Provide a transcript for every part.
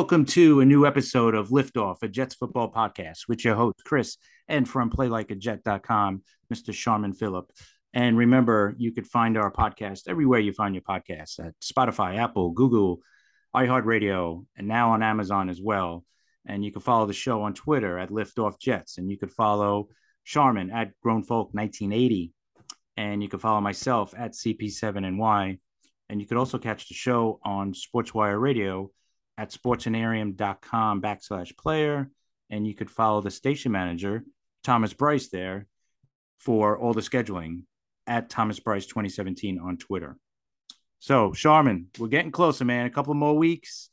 Welcome to a new episode of Liftoff, a Jets football podcast with your host, Chris, and from playlikeajet.com, Mr. Sharman Phillip. And remember, you could find our podcast everywhere you find your podcasts at Spotify, Apple, Google, iHeartRadio, and now on Amazon as well. And you can follow the show on Twitter at Liftoff Jets, and you could follow Sharman at GrownFolk1980, and you can follow myself at CP7NY. And you could also catch the show on Sportswire Radio at sportsanarium.com backslash player. And you could follow the station manager, Thomas Bryce, there for all the scheduling at Thomas Bryce 2017 on Twitter. So, Sharman, we're getting closer, man. A couple more weeks.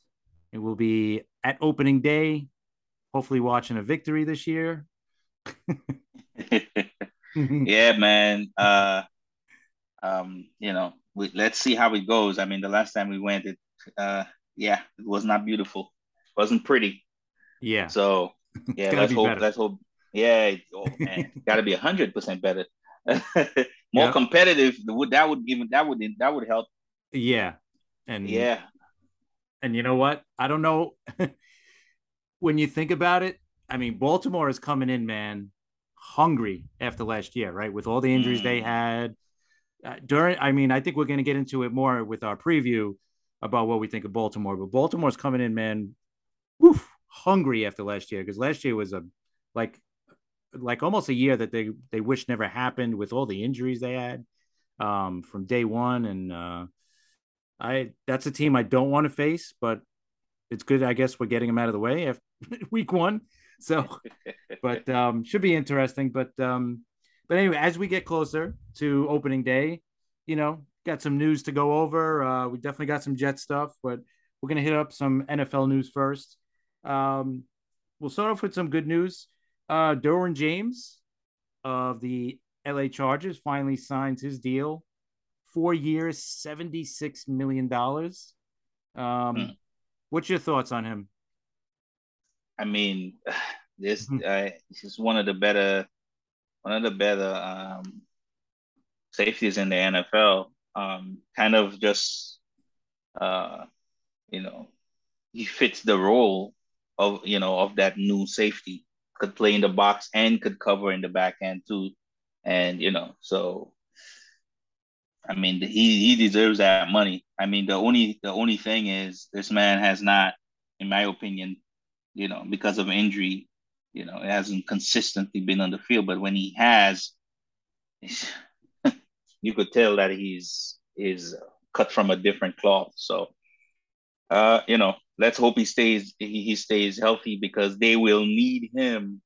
It will be at opening day, hopefully watching a victory this year. yeah, man. Uh, um, you know, we, let's see how it goes. I mean, the last time we went, it uh, yeah, it was not beautiful. It wasn't pretty. Yeah. So yeah, let's hope. Better. Let's hope. Yeah. Oh man, got to be a hundred percent better. More yep. competitive. Would that would even that would that would help. Yeah. And yeah. And you know what? I don't know. when you think about it, I mean, Baltimore is coming in, man, hungry after last year, right? With all the injuries mm. they had. Uh, during, I mean, I think we're going to get into it more with our preview about what we think of Baltimore. But Baltimore's coming in, man, woof, hungry after last year because last year was a like like almost a year that they they wish never happened with all the injuries they had um, from day one. And uh, I that's a team I don't want to face, but it's good. I guess we're getting them out of the way after week one. So, but um, should be interesting. But um, but anyway, as we get closer to opening day, you know, got some news to go over. Uh, we definitely got some Jet stuff, but we're gonna hit up some NFL news first. Um, we'll start off with some good news. Uh, Derwin James of the LA Chargers finally signs his deal, four years, seventy six million dollars. Um, hmm. What's your thoughts on him? I mean, this uh, is one of the better, one of the better um, safeties in the NFL um, kind of just, uh, you know, he fits the role of you know of that new safety. Could play in the box and could cover in the back end too, and you know so. I mean, he he deserves that money. I mean, the only the only thing is this man has not, in my opinion, you know, because of injury, you know, it hasn't consistently been on the field. But when he has, you could tell that he's is cut from a different cloth. So, uh, you know, let's hope he stays he, he stays healthy because they will need him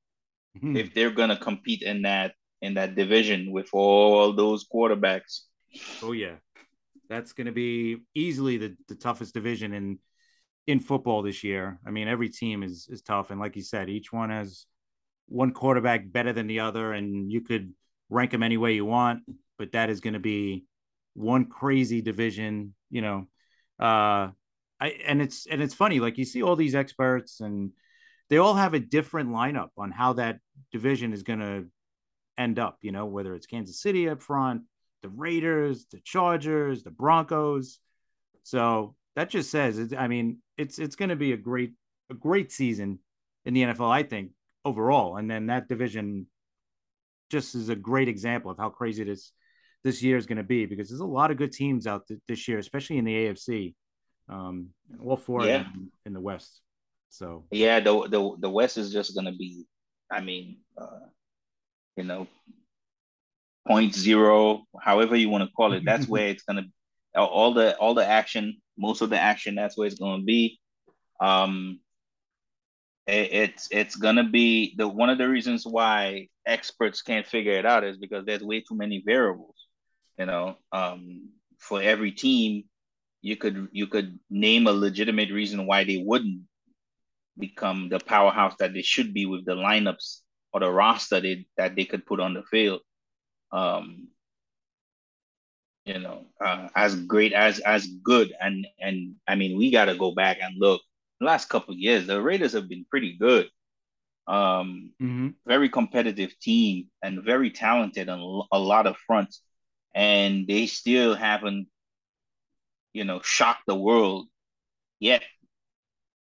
mm-hmm. if they're gonna compete in that in that division with all those quarterbacks. Oh yeah, that's gonna be easily the, the toughest division in in football this year. I mean, every team is is tough, and like you said, each one has one quarterback better than the other, and you could rank them any way you want but that is going to be one crazy division, you know. Uh, I and it's and it's funny, like you see all these experts and they all have a different lineup on how that division is going to end up, you know, whether it's Kansas City up front, the Raiders, the Chargers, the Broncos. So that just says, I mean, it's it's going to be a great a great season in the NFL, I think overall. And then that division just is a great example of how crazy it is this year is going to be because there's a lot of good teams out th- this year, especially in the AFC. Um, all four yeah. in, in, the West. So yeah, the the the West is just going to be, I mean, uh, you know, point zero, however you want to call it. That's where it's going to all the all the action, most of the action. That's where it's going to be. Um, it, it's it's gonna be the one of the reasons why experts can't figure it out is because there's way too many variables. You know, um, for every team, you could you could name a legitimate reason why they wouldn't become the powerhouse that they should be with the lineups or the roster they, that they could put on the field. Um, you know, uh, as great as as good and and I mean, we got to go back and look. The last couple years, the Raiders have been pretty good. Um, mm-hmm. very competitive team and very talented on a lot of fronts and they still haven't, you know, shocked the world yet.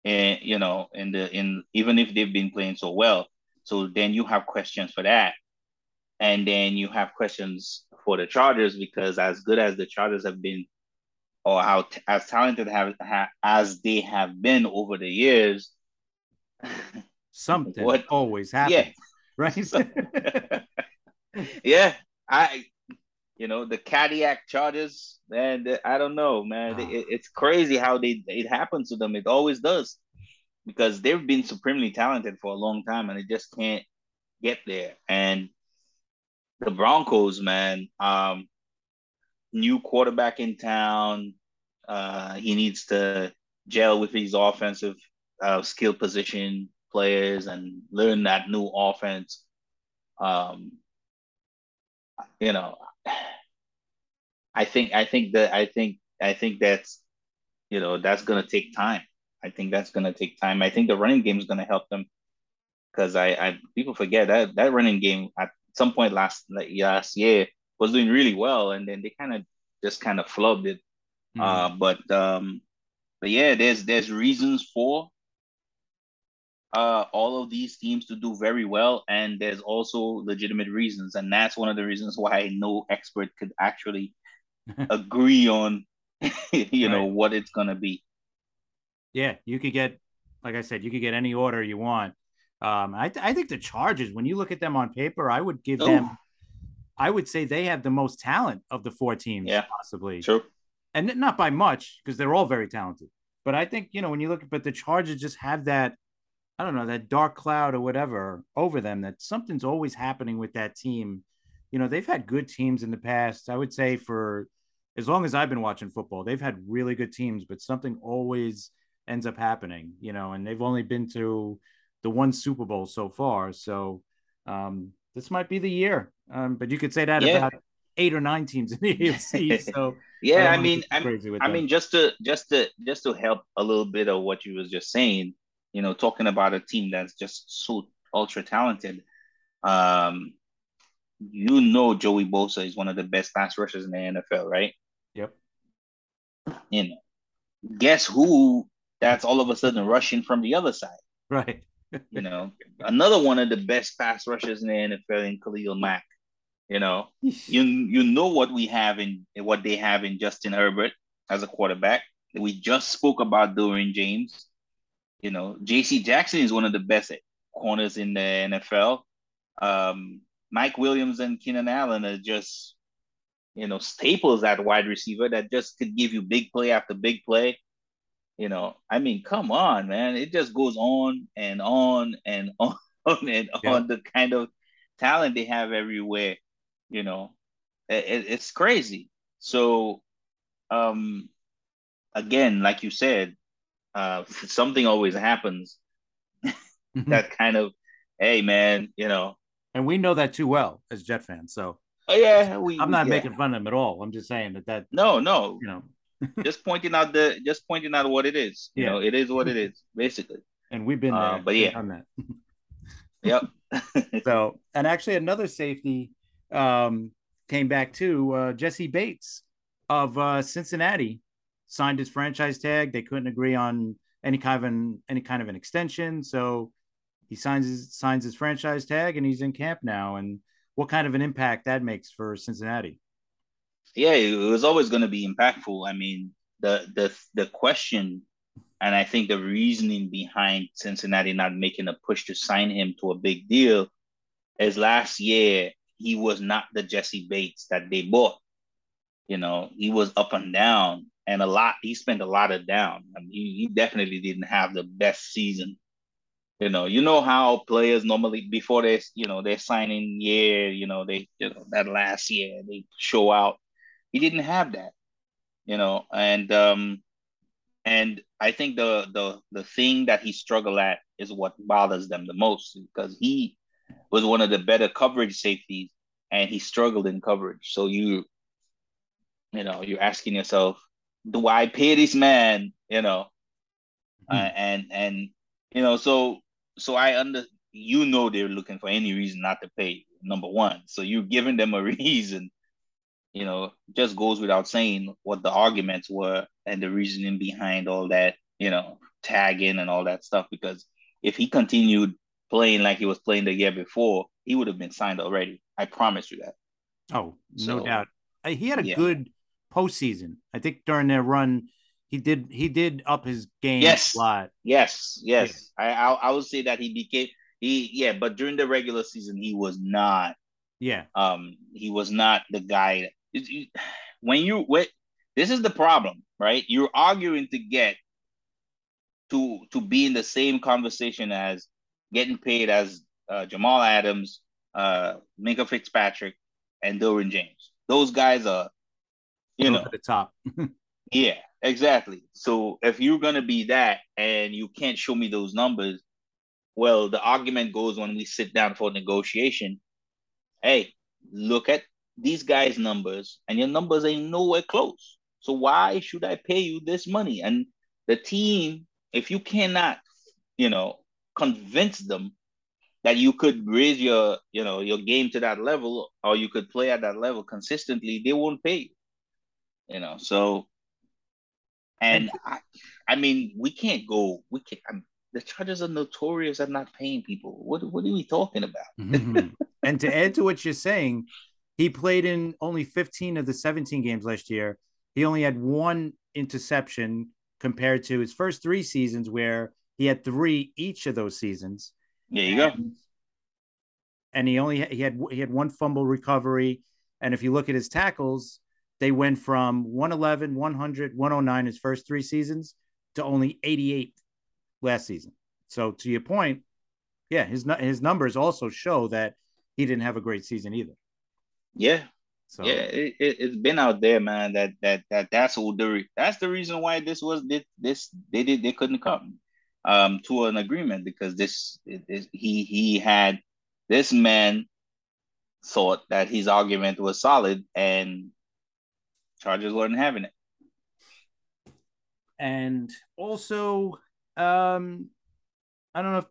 and you know, in the in even if they've been playing so well. So then you have questions for that. And then you have questions for the Chargers because as good as the Chargers have been or how t- as talented have, ha, as they have been over the years, something what always happens, yeah. right? yeah, I, you know, the Cadillac Chargers, man. I don't know, man. Oh. It, it's crazy how they it happens to them. It always does because they've been supremely talented for a long time and they just can't get there. And the Broncos, man, um, new quarterback in town. Uh, he needs to gel with his offensive uh, skill position players and learn that new offense. Um, you know, I think I think that I think I think that's you know that's gonna take time. I think that's gonna take time. I think the running game is gonna help them because I, I people forget that that running game at some point last like last year was doing really well, and then they kind of just kind of flubbed it. Mm-hmm. Uh, but um, but yeah, there's there's reasons for uh, all of these teams to do very well, and there's also legitimate reasons, and that's one of the reasons why no expert could actually agree on, you know, what it's gonna be. Yeah, you could get, like I said, you could get any order you want. Um, I, th- I think the Chargers, when you look at them on paper, I would give them, I would say they have the most talent of the four teams, yeah, possibly. True. And not by much because they're all very talented. But I think you know when you look, at, but the Chargers just have that I don't know, that dark cloud or whatever over them that something's always happening with that team. You know, they've had good teams in the past. I would say for as long as I've been watching football, they've had really good teams, but something always ends up happening, you know, and they've only been to the one Super Bowl so far. So um, this might be the year. Um, but you could say that yeah. about eight or nine teams in the AFC. So yeah, I, I mean, I, I mean, just to just to just to help a little bit of what you was just saying, you know, talking about a team that's just so ultra talented. Um, you know, Joey Bosa is one of the best pass rushers in the NFL, right? Yep. You know, guess who? That's all of a sudden rushing from the other side, right? you know, another one of the best pass rushers in the NFL in Khalil Mack. You know, you you know what we have in what they have in Justin Herbert as a quarterback. We just spoke about Derwin James. You know, J.C. Jackson is one of the best corners in the NFL. Um, Mike Williams and Keenan Allen are just, you know, staples at wide receiver that just could give you big play after big play. You know, I mean, come on, man. It just goes on and on and on and yeah. on the kind of talent they have everywhere. You know, it, it's crazy. So, um, again, like you said, uh, something always happens mm-hmm. that kind of, hey man, you know. And we know that too well as Jet fans. So oh, yeah, we, I'm not yeah. making fun of them at all. I'm just saying that that no, no, you know, just pointing out the just pointing out what it is. You yeah. know, it is what it is, basically. And we've been uh, there, uh, but yeah, on that. yep. so, and actually, another safety um, came back to uh, Jessie Bates of uh, Cincinnati signed his franchise tag. They couldn't agree on any kind of an any kind of an extension, so he signs his signs his franchise tag and he's in camp now. And what kind of an impact that makes for Cincinnati? Yeah, it was always going to be impactful. I mean, the the the question, and I think the reasoning behind Cincinnati not making a push to sign him to a big deal is last year he was not the Jessie Bates that they bought. You know, he was up and down and a lot. He spent a lot of down. I mean, he, he definitely didn't have the best season. You know, you know how players normally before they, you know, their signing year, you know, they, you know, that last year they show out. He didn't have that, you know, and um, and I think the the the thing that he struggled at is what bothers them the most because he was one of the better coverage safeties and he struggled in coverage. So you, you know, you're asking yourself, do I pay this man? You know, hmm. uh, and and you know, so so I under you know they're looking for any reason not to pay. Number one, so you're giving them a reason. You know, just goes without saying what the arguments were and the reasoning behind all that. You know, tagging and all that stuff because if he continued playing like he was playing the year before, he would have been signed already. I promise you that. Oh, no doubt. He had a yeah. good postseason. I think during their run, he did he did up his game yes. a lot. Yes, yes. Yeah. I, I I would say that he became he yeah, but during the regular season he was not. Yeah. Um, he was not the guy. when you when, this is the problem, right? You're arguing to get to to be in the same conversation as getting paid as uh, Jamal Adams, uh, Minkah Fitzpatrick, and Derwin James. Those guys are, you know, the top. yeah, exactly. So if you're gonna be that and you can't show me those numbers, well, the argument goes when we sit down for negotiation. Hey, look at these guys' numbers, and your numbers ain't nowhere close. So why should I pay you this money? And the team, if you cannot, you know, convince them that you could raise your you know your game to that level or you could play at that level consistently they won't pay you you know so and i i mean we can't go we can't I'm, the chargers are notorious at not paying people what, what are we talking about mm-hmm. and to add to what you're saying he played in only 15 of the 17 games last year he only had one interception compared to his first three seasons where he had three each of those seasons. There you and, go. And he only he had he had one fumble recovery. And if you look at his tackles, they went from 111, 100, 109 his first three seasons to only 88 last season. So to your point, yeah, his his numbers also show that he didn't have a great season either. Yeah. So yeah, it, it, has been out there, man. That that that that's all the that's the reason why this was this this they did they couldn't come um, to an agreement because this he he had this man thought that his argument was solid and Chargers weren't having it. And also, um, I don't know if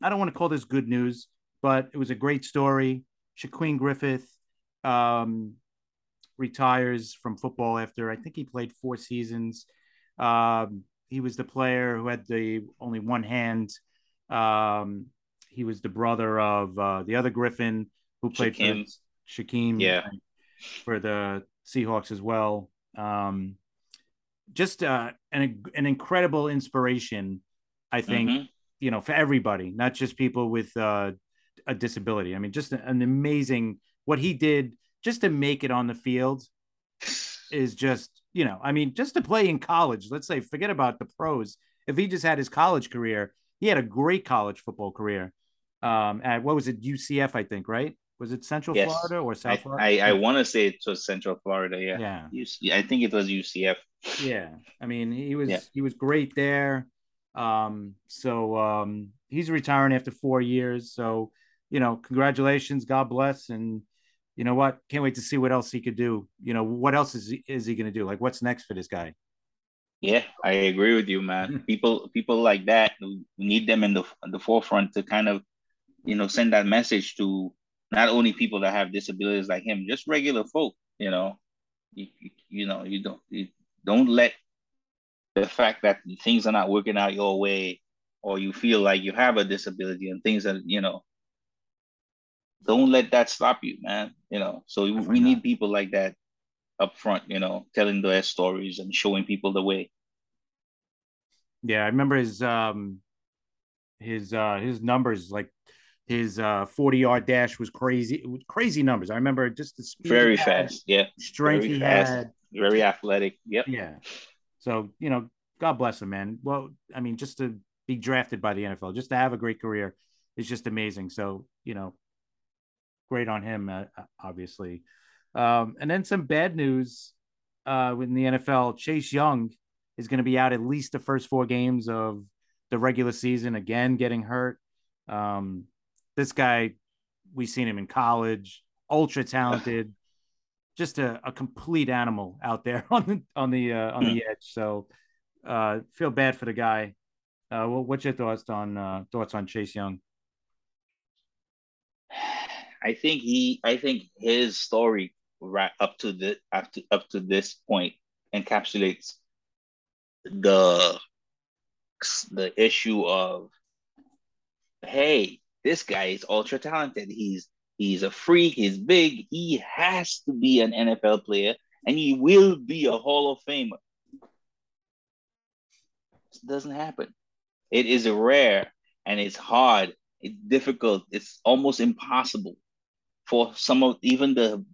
I don't want to call this good news, but it was a great story. Shaquem Griffin um, retires from football after I think he played four seasons. Um, he was the player who had the only one hand. Um, he was the brother of uh, the other Griffin who played Shaquem. for Shaquem, yeah, for the Seahawks as well. Um, just uh, an an incredible inspiration, I think. Mm-hmm. You know, for everybody, not just people with uh, a disability. I mean, just an amazing what he did just to make it on the field is just you know, I mean, just to play in college, let's say, forget about the pros. If he just had his college career, he had a great college football career. Um, at what was it, UCF, I think, right? Was it Central yes. Florida or South I, Florida? I, I want to say it was Central Florida. Yeah. Yeah. UC, I think it was UCF. Yeah. I mean, he was yeah. he was great there. Um, so um, he's retiring after four years. So, you know, congratulations, God bless, and you know what? Can't wait to see what else he could do. You know, what else is he, is he going to do? Like, what's next for this guy? Yeah, I agree with you, man. people people like that we need them in the in the forefront to kind of, you know, send that message to not only people that have disabilities like him, just regular folk. You know, you, you, you know you don't you don't let the fact that things are not working out your way, or you feel like you have a disability and things that you know don't let that stop you, man. You know, so we need people like that up front, you know, telling their stories and showing people the way. Yeah, I remember his um his uh his numbers like his uh 40 yard dash was crazy was crazy numbers. I remember just the speed very fast, yeah. Strength very he fast, had. Very athletic. Yep. Yeah. So, you know, God bless him, man. Well, I mean, just to be drafted by the NFL, just to have a great career is just amazing. So, you know, great on him, uh, obviously. Um, and then some bad news uh, in the NFL. Chase Young is going to be out at least the first four games of the regular season. Again, getting hurt. Um, this guy, we've seen him in college, ultra talented, just a, a, complete animal out there on the on the uh, on the edge. So, uh, feel bad for the guy. Uh, what's your thoughts on uh, thoughts on Chase Young? I think he, I think his story right up to the up to up to this point encapsulates the the issue of, hey, this guy is ultra talented. He's he's a freak. He's big. He has to be an NFL player, and he will be a Hall of Famer. This doesn't happen. It is rare and it's hard. It's difficult. It's almost impossible for some of even the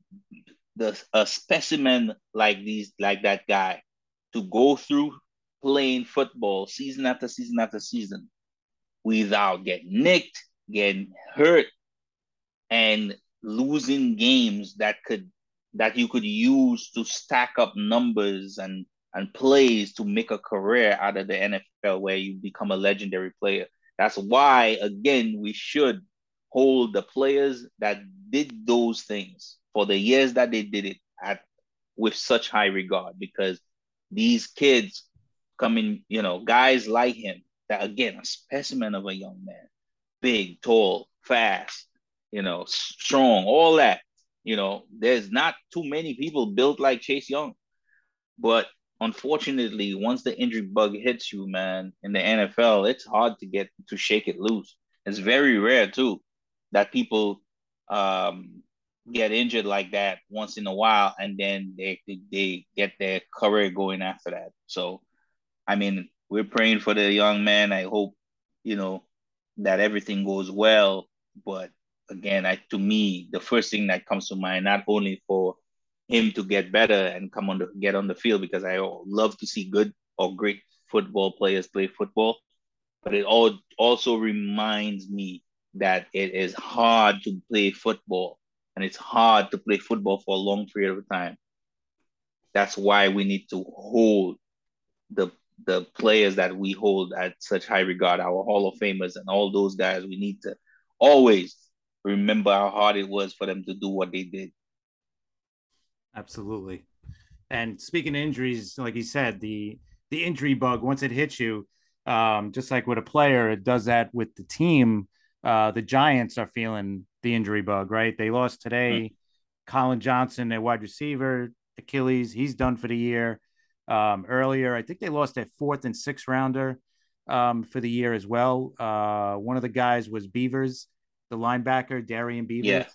the a specimen like these like that guy to go through playing football season after season after season without getting nicked, getting hurt, and losing games that could that you could use to stack up numbers and and plays to make a career out of the NFL where you become a legendary player. That's why again we should hold the players that did those things for the years that they did it at with such high regard because these kids coming, you know, guys like him that again a specimen of a young man, big, tall, fast, you know, strong, all that. You know, there's not too many people built like Chase Young. But unfortunately, once the injury bug hits you, man, in the NFL, it's hard to get to shake it loose. It's very rare too that people um, get injured like that once in a while and then they they get their career going after that. So I mean, we're praying for the young man. I hope, you know, that everything goes well. But again, I to me, the first thing that comes to mind, not only for him to get better and come on the get on the field because I love to see good or great football players play football, but it all also reminds me that it is hard to play football and it's hard to play football for a long period of time. That's why we need to hold the the players that we hold at such high regard, our Hall of Famers and all those guys. We need to always remember how hard it was for them to do what they did. Absolutely. And speaking of injuries, like you said, the the injury bug once it hits you, um, just like with a player, it does that with the team uh, the Giants are feeling the injury bug, right? They lost today. Mm-hmm. Collin Johnson, their wide receiver, Achilles, he's done for the year. Um, earlier, I think they lost their fourth and sixth rounder um, for the year as well. Uh, one of the guys was Beavers, the linebacker, Darrian Beavers. Yeah.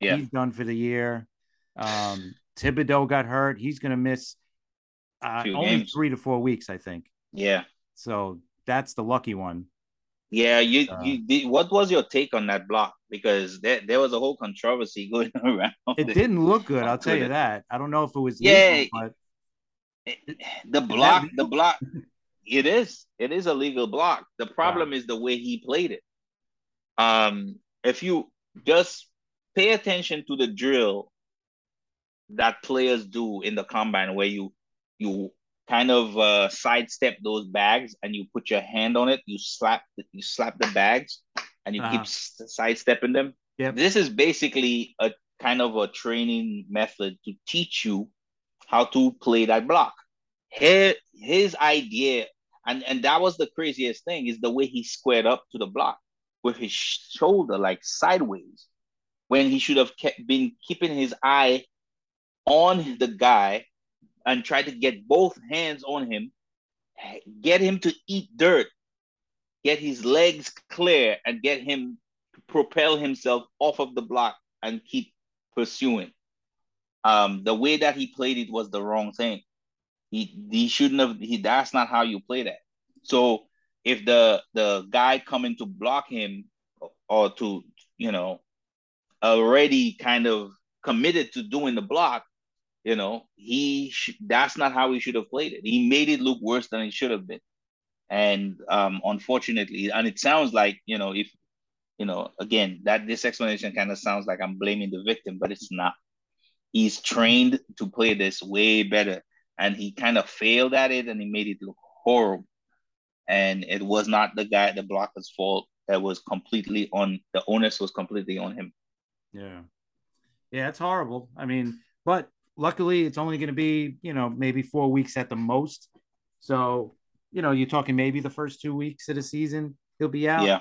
yeah. He's done for the year. Um, Thibodeaux got hurt. He's going to miss uh, only games. three to four weeks, I think. Yeah. So that's the lucky one. Yeah, you uh, you did, what was your take on that block? Because there, there was a whole controversy going around. It didn't look good, I'll tell you that. I don't know if it was yeah, legal, but the block, the block, it is. It is a legal block. The problem wow. is the way he played it. Um, if you just pay attention to the drill that players do in the combine, where you you kind of uh, sidestep those bags and you put your hand on it, you slap you slap the bags and you uh-huh. keep sidestepping them. Yep. This is basically a kind of a training method to teach you how to play that block. His, his idea, and, and that was the craziest thing, is the way he squared up to the block with his shoulder like sideways when he should have kept, been keeping his eye on the guy and try to get both hands on him, get him to eat dirt, get his legs clear, and get him to propel himself off of the block and keep pursuing. Um, the way that he played it was the wrong thing. He he shouldn't have. He that's not how you play that. So if the the guy coming to block him or to you know already kind of committed to doing the block, you know, he sh- that's not how he should have played it. He made it look worse than it should have been. And um, unfortunately, and it sounds like, you know, if, you know, again, that this explanation kind of sounds like I'm blaming the victim, but it's not. He's trained to play this way better. And he kind of failed at it and he made it look horrible. And it was not the guy, the blocker's fault. That was completely on the onus was completely on him. Yeah. Yeah, it's horrible. I mean, but luckily it's only going to be you know maybe four weeks at the most so you know you're talking maybe the first two weeks of the season he'll be out yeah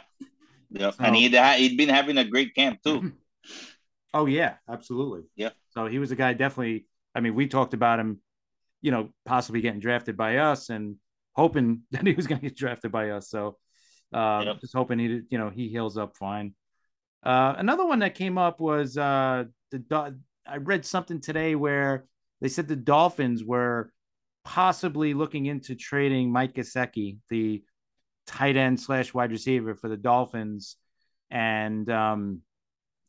yeah so, and he'd, he'd been having a great camp too oh yeah absolutely yeah so he was a guy definitely i mean we talked about him you know possibly getting drafted by us and hoping that he was going to get drafted by us. So uh, Yep. just hoping he, you know, he heals up fine. Uh, another one that came up was uh, the I read something today where they said the Dolphins were possibly looking into trading Mike Gesicki, the tight end slash wide receiver for the Dolphins, and um,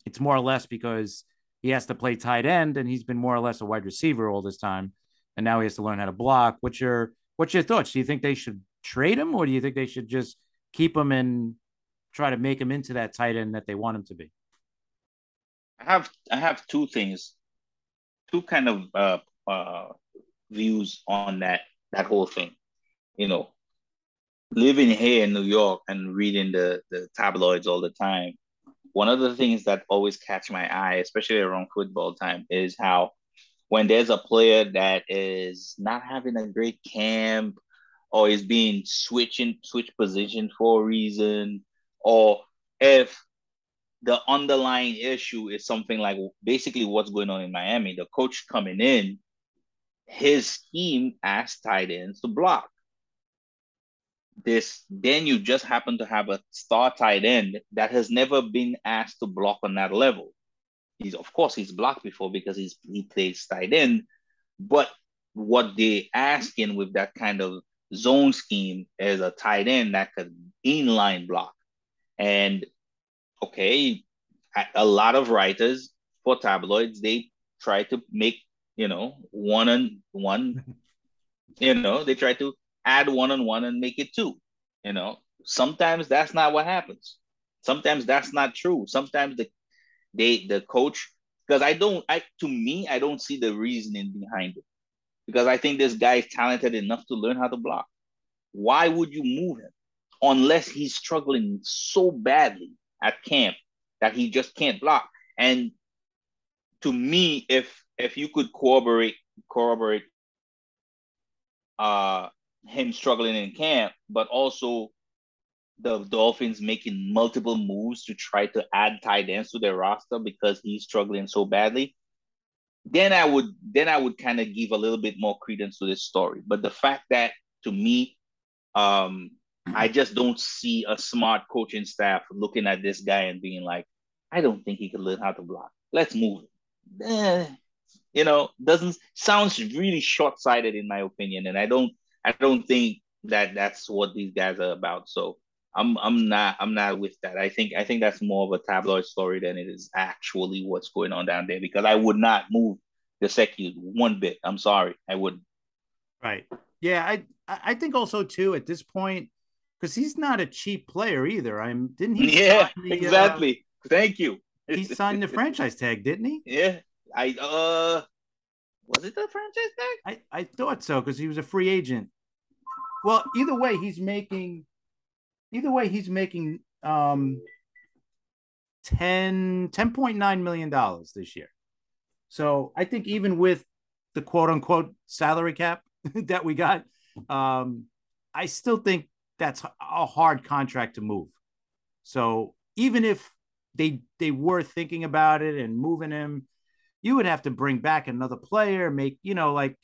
it's more or less because he has to play tight end and he's been more or less a wide receiver all this time, and now he has to learn how to block. What's your what's your thoughts? Do you think they should trade him, or do you think they should just keep him and try to make him into that tight end that they want him to be? I have I have two things, two kind of uh, uh, views on that that whole thing. You know, living here in New York and reading the the tabloids all the time, one of the things that always catch my eye, especially around football time, is how when there's a player that is not having a great camp or is being switching switch position for a reason, or if the underlying issue is something like basically what's going on in Miami. The coach coming in, his scheme asked tight ends to block. This then you just happen to have a star tight end that has never been asked to block on that level. He's of course he's blocked before because he's he plays tight end, but what they asking with that kind of zone scheme is a tight end that could inline block. And okay, a- a lot of writers for tabloids they try to make you know one and one, you know they try to add one on one and make it two. You know sometimes that's not what happens. Sometimes that's not true. Sometimes the they the coach because I don't I to me I don't see the reasoning behind it because I think this guy is talented enough to learn how to block. Why would you move him unless he's struggling so badly at camp that he just can't block? And to me, if if you could corroborate corroborate uh him struggling in camp, but also the Dolphins making multiple moves to try to add tight ends to their roster because he's struggling so badly, then I would then I would kind of give a little bit more credence to this story. But the fact that to me, um, I just don't see a smart coaching staff looking at this guy and being like, I don't think he can learn how to block. Let's move. Eh, you know, doesn't sounds really short sighted in my opinion, and I don't I don't think that that's what these guys are about. So I'm I'm not I'm not with that. I think I think that's more of a tabloid story than it is actually what's going on down there because I would not move the Gesicki one bit. I'm sorry, I would. Right. Yeah, I I think also too at this point because he's not a cheap player either. I'm didn't he? Yeah, the, uh, exactly. Thank you. he signed the franchise tag, didn't he? Yeah, I uh, was it the franchise tag? I I thought so because he was a free agent. Well, either way, he's making. Either way, he's making um 10 10.9 million dollars this year. So I think even with the quote unquote salary cap that we got, um, I still think that's a hard contract to move. So even if they they were thinking about it and moving him, you would have to bring back another player, make you know like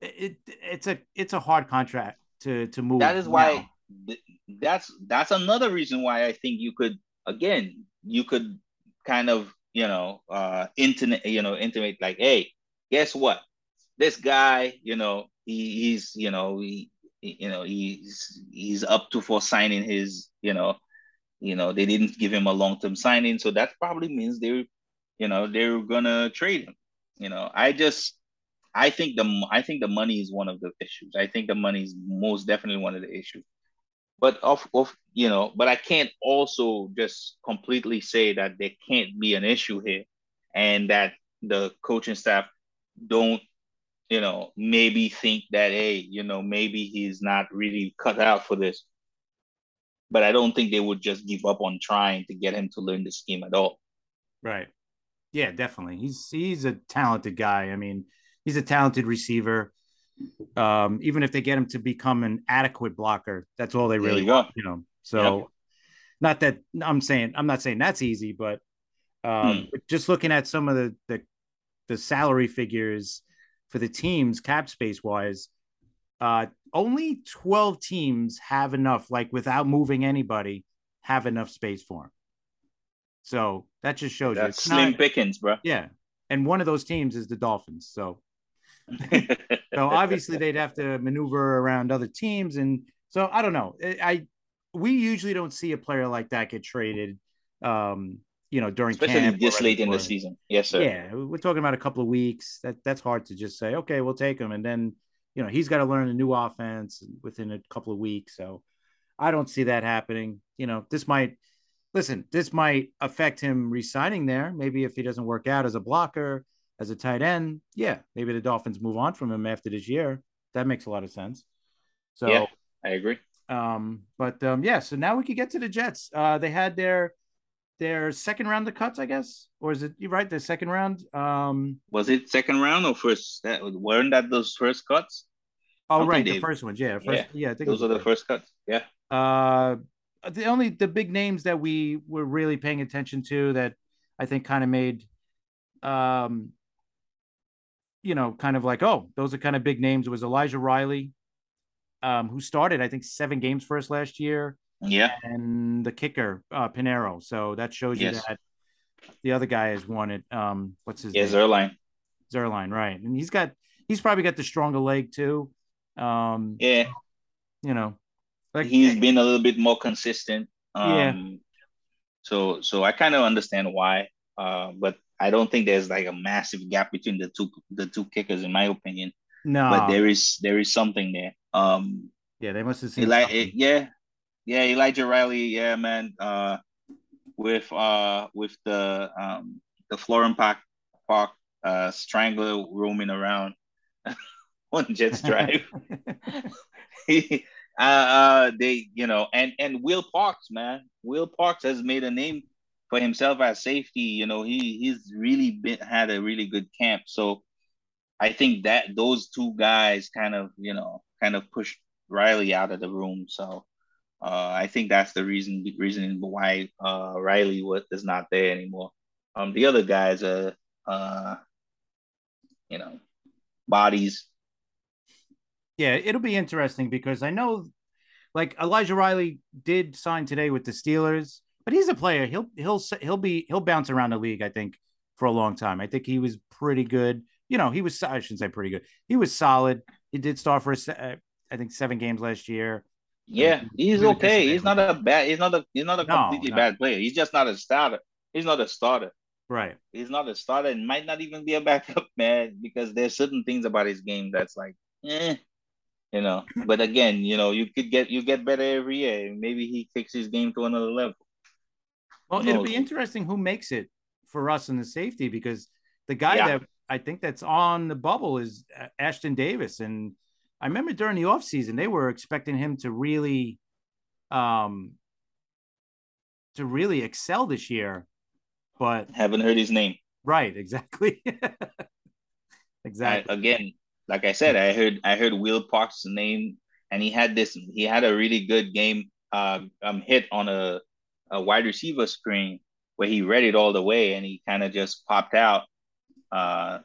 it it's a it's a hard contract to to move. That is why. now. th- That's that's another reason why I think you could again you could kind of you know uh internet you know intimate like hey guess what this guy you know he, he's you know he, he- you know he's he's up to for signing his you know you know they didn't give him a long term signing so that probably means they you know they're gonna trade him you know I just I think the I think the money is one of the issues I think the money is most definitely one of the issues but of of you know, but I can't also just completely say that there can't be an issue here, and that the coaching staff don't you know maybe think that hey you know maybe he's not really cut out for this. But I don't think they would just give up on trying to get him to learn the scheme at all. Right. Yeah, definitely. He's he's a talented guy. I mean, he's a talented receiver. Um, even if they get him to become an adequate blocker, that's all they really you go. you know. So not that I'm saying I'm not saying that's easy, but um, Hmm. just looking at some of the, the the salary figures for the teams cap space wise, Uh, only 12 teams have enough, like without moving anybody, have enough space for him. So that just shows That's you. slim not, pickings, bro. Yeah. And one of those teams is the Dolphins. So, so obviously they'd have to maneuver around other teams. And so I don't know. I, we usually don't see a player like that get traded. Um, you know, during especially this late in the season. Yes, sir. Yeah, we're talking about a couple of weeks. That that's hard to just say. Okay, we'll take him, and then you know he's got to learn a new offense within a couple of weeks. So I don't see that happening. You know, this might listen. This might affect him resigning there. Maybe if he doesn't work out as a blocker, as a tight end, yeah, maybe the Dolphins move on from him after this year. That makes a lot of sense. So yeah, I agree. Um, but um, yeah, so now we could get to the Jets. Uh, they had their their second round of cuts, I guess, or is it you right? The second round. Um, was it second round or first? That weren't that those first cuts? Oh right, the first ones, yeah, first, yeah, yeah I think those are the first cuts. Yeah. Uh, the only the big names that we were really paying attention to that I think kind of made, um, you know, kind of like oh, those are kind of big names. It was Elijah Riley, um, who started I think seven games for us last year. Yeah. And the kicker, uh, Piñeiro. So that shows you yes. that the other guy has won it. Um, what's his yeah, name? Zuerlein. Zuerlein, right. And he's got he's probably got the stronger leg too. Um yeah. You know. Like he's been a little bit more consistent. Um yeah. so so I kind of understand why. Uh but I don't think there's like a massive gap between the two the two kickers in my opinion. No. But there is there is something there. Um yeah, they must have seen like yeah, yeah, Elijah Riley, yeah, man. Uh, with uh with the um the Florham Park Park uh strangler roaming around on Jets Drive. uh, uh, they you know, and and Will Parks, man. Will Parks has made a name for himself as safety. You know, he he's really been had a really good camp. So I think that those two guys kind of you know kind of pushed Riley out of the room. So uh, I think that's the reason reason why uh, Riley was is not there anymore. Um, the other guys are, uh, you know, bodies. Yeah, it'll be interesting because I know, like Elijah Riley did sign today with the Steelers, but he's a player. He'll he'll he'll be he'll bounce around the league. I think for a long time. I think he was pretty good. You know, he was I shouldn't say pretty good. He was solid. He did start for uh, I think seven games last year. Yeah, he's okay. He's not a bad. He's not a. He's not a completely no, no. bad player. He's just not a starter. He's not a starter. Right. He's not a starter and might not even be a backup man because there's certain things about his game that's like, eh, you know. But again, you know, you could get you get better every year. Maybe he takes his game to another level. Well, it'll be interesting who makes it for us in the safety because the guy yeah. that I think that's on the bubble is Ashtyn Davis and I remember during the offseason, they were expecting him to really um to really excel this year. But haven't heard his name. Right, exactly. exactly. I, again, like I said, I heard I heard Will Parks' name and he had this he had a really good game uh, um hit on a, a wide receiver screen where he read it all the way and he kind of just popped out. Uh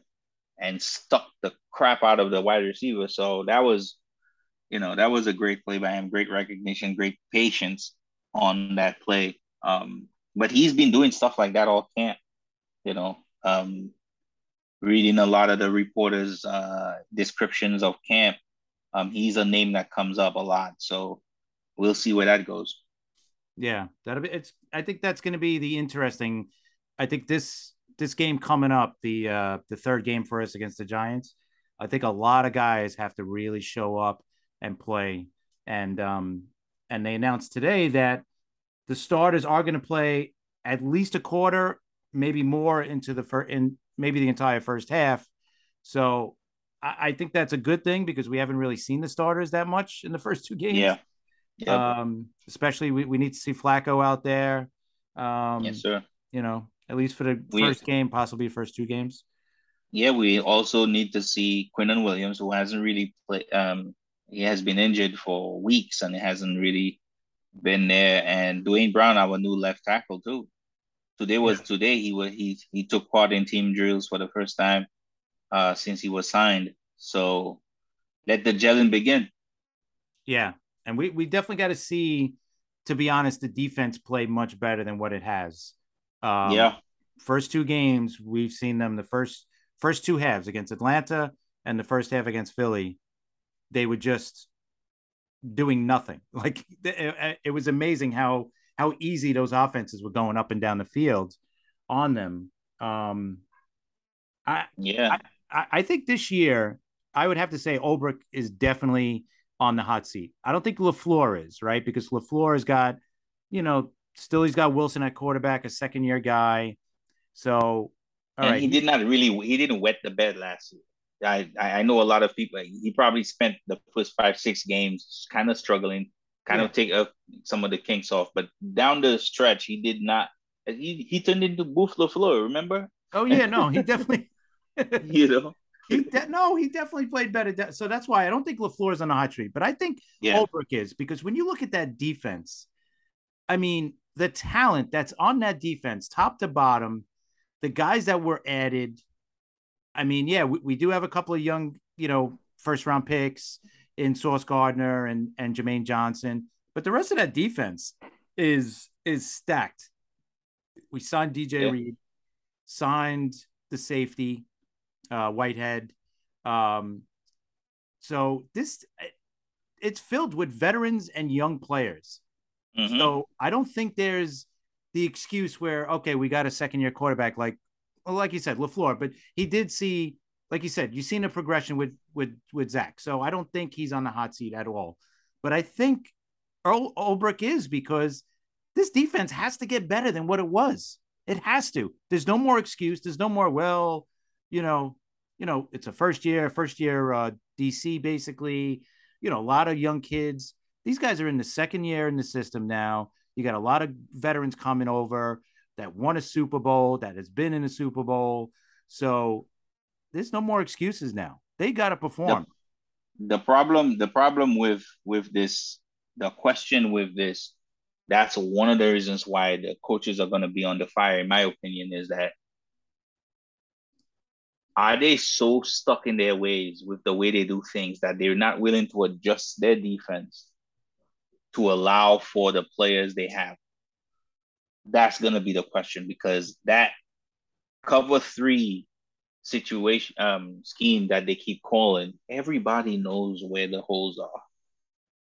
and stuck the crap out of the wide receiver. So that was, you know, that was a great play by him. Great recognition, great patience on that play. Um, but he's been doing stuff like that all camp. You know, um, reading a lot of the reporters' uh, descriptions of camp. Um, he's a name that comes up a lot. So we'll see where that goes. Yeah, that'll be. It's. I think that's going to be the interesting. I think this this game coming up, the uh, the third game for us against the Giants, I think a lot of guys have to really show up and play. And um, and they announced today that the starters are going to play at least a quarter, maybe more into the first, in maybe the entire first half. So I, I, think that's a good thing because we haven't really seen the starters that much in the first two games. Yeah. Yep. Um, especially we, we need to see Flacco out there. Um, yes, sir. You know, at least for the we, first game, possibly first two games. Yeah, we also need to see Quinnen Williams, who hasn't really played. Um, he has been injured for weeks and it hasn't really been there. And Duane Brown, our new left tackle too. Today was yeah. today. He was he he took part in team drills for the first time uh, since he was signed. So let the gelling begin. Yeah, and we we definitely got to see. To be honest, the defense play much better than what it has. Um, yeah. First two games, we've seen them the first first two halves against Atlanta and the first half against Philly. They were just doing nothing. Like it, it was amazing how how easy those offenses were going up and down the field on them. Um, I yeah, I, I think this year I would have to say Ulbrich is definitely on the hot seat. I don't think LaFleur is right because LaFleur has got, you know, still he's got Wilson at quarterback, a second year guy. So, and right. he did not really he didn't wet the bed last year. I I know a lot of people. He probably spent the first five six games kind of struggling, kind yeah. of take up some of the kinks off. But down the stretch, he did not. He he turned into Booth LaFleur. Remember? Oh yeah, no, he definitely. you know. He de- no, he definitely played better. De- so that's why I don't think LaFleur is on a hot streak, but I think yeah. Ulbrich is because when you look at that defense, I mean, the talent that's on that defense, top to bottom, the guys that were added. I mean, yeah, we, we do have a couple of young, you know, first round picks in Sauce Gardner and and Jermaine Johnson, but the rest of that defense is is stacked. We signed DJ yeah. Reed, signed the safety, uh, Whitehead. Um, so this it's filled with veterans and young players. Mm-hmm. So I don't think there's the excuse where okay, we got a second year quarterback like well, like you said, LaFleur, but he did see, like you said, you've seen a progression with with with Zach. So I don't think he's on the hot seat at all. But I think Earl Ulbrich is because this defense has to get better than what it was. It has to. There's no more excuse. There's no more, well, you know, you know, it's a first year, first year uh, DC basically. You know, a lot of young kids. These guys are in the second year in the system now. You got a lot of veterans coming over that won a Super Bowl, that has been in a Super Bowl. So there's no more excuses now. They got to perform. The, the problem, the problem with with this, the question with this, that's one of the reasons why the coaches are going to be on the fire. In my opinion, is that are they so stuck in their ways with the way they do things that they're not willing to adjust their defense to allow for the players they have? That's going to be the question because that cover three situation um scheme that they keep calling, everybody knows where the holes are.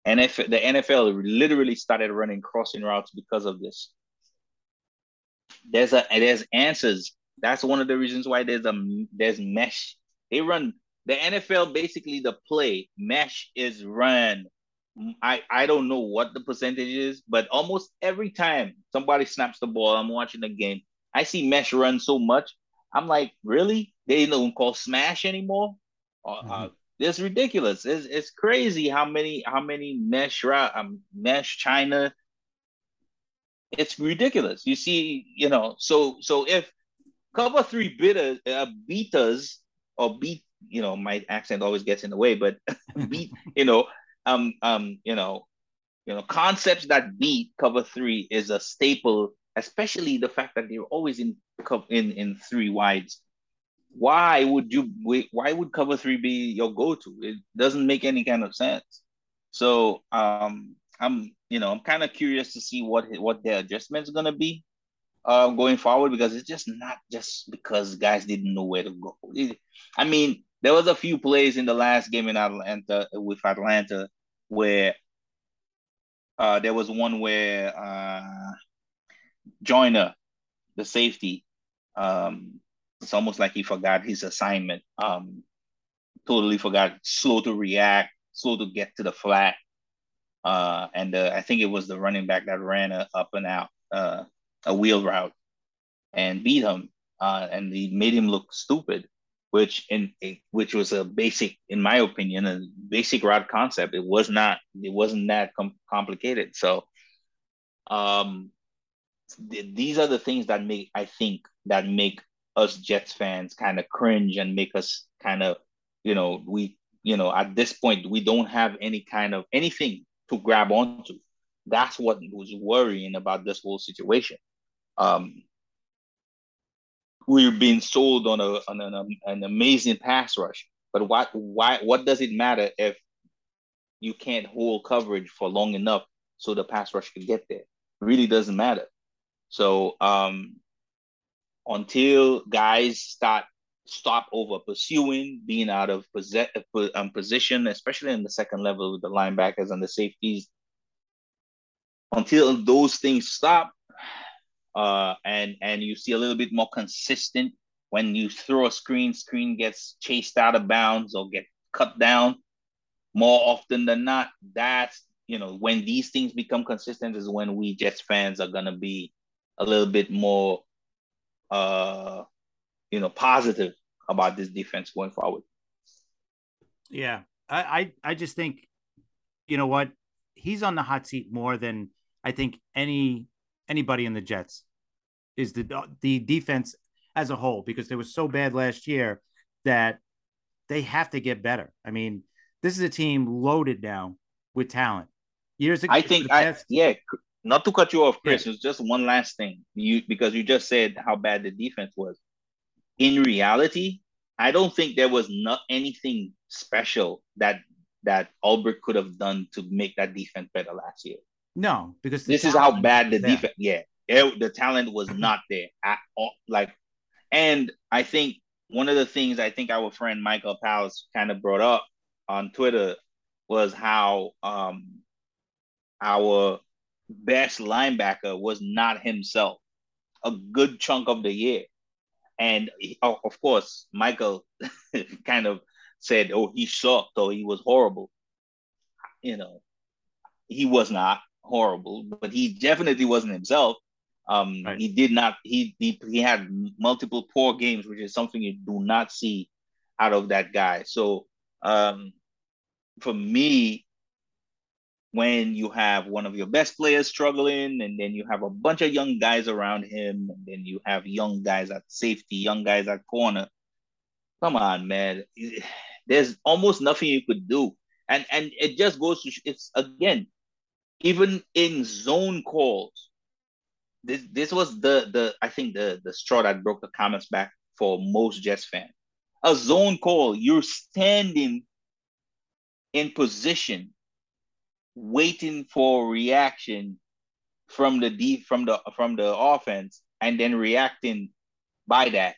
And if the NFL literally started running crossing routes because of this. There's a there's answers that's one of the reasons why there's a there's mesh. They run the NFL basically the play mesh is run. I I don't know what the percentage is, but almost every time somebody snaps the ball, I'm watching the game. I see mesh run so much. I'm like, really? They don't call smash anymore. Uh, mm-hmm. uh, it's ridiculous. It's, it's crazy how many how many mesh um, mesh China. It's ridiculous. You see, you know. So so if cover three bitters, uh, beaters or beat. You know, my accent always gets in the way, but beat. You know, um, um, you know, you know, concepts that beat cover three is a staple, especially the fact that they're always in in in three wides. Why would you? Why would cover three be your go-to? It doesn't make any kind of sense. So, um, I'm you know I'm kind of curious to see what what their adjustments gonna be uh, going forward because it's just not just because guys didn't know where to go. I mean, there was a few plays in the last game in Atlanta with Atlanta where uh, there was one where uh, Joyner, the safety, um, it's almost like he forgot his assignment. Um, totally forgot, slow to react, slow to get to the flat. Uh, and uh, I think it was the running back that ran a, up and out. Uh, a wheel route and beat him, uh, and he made him look stupid, which in which was a basic, in my opinion, a basic route concept. It was not. It wasn't that com- complicated. So, um, th- these are the things that make I think that make us Jets fans kind of cringe and make us kind of, you know, we, you know, at this point we don't have any kind of anything to grab onto. That's what was worrying about this whole situation um, we're being sold on a on an, an amazing pass rush. But what why what does it matter if you can't hold coverage for long enough so the pass rush can get there? It really doesn't matter. So um until guys start stop over pursuing, being out of um, position, especially in the second level with the linebackers and the safeties. Until those things stop, uh, and and you see a little bit more consistent when you throw a screen, screen gets chased out of bounds or get cut down. More often than not, that's you know when these things become consistent is when we Jets fans are gonna be a little bit more uh you know positive about this defense going forward. Yeah, I, I, I just think, you know what, he's on the hot seat more than I think any anybody in the Jets is the the defense as a whole because they were so bad last year that they have to get better. I mean, this is a team loaded now with talent. Years ago, I think I yeah. Not to cut you off, Chris. Yeah. It's just one last thing. You because you just said how bad the defense was. In reality, I don't think there was not anything special that that Ulbrich could have done to make that defense better last year. No, because this is how bad the defense. Yeah, it, the talent was not there at all. Like, and I think one of the things I think our friend Michael Powers kind of brought up on Twitter was how um our best linebacker was not himself a good chunk of the year. And of course, Michael kind of said, "Oh, he sucked or he was horrible." You know, he was not horrible, but he definitely wasn't himself. Um, right. He did not. He, he he had multiple poor games, which is something you do not see out of that guy. So, um, for me, when you have one of your best players struggling and then you have a bunch of young guys around him and then you have young guys at safety young guys at corner come on man there's almost nothing you could do and and it just goes to it's again even in zone calls this this was the the i think the the straw that broke the camel's back for most jets fans a zone call you're standing in position waiting for reaction from the deep from the from the offense and then reacting by that.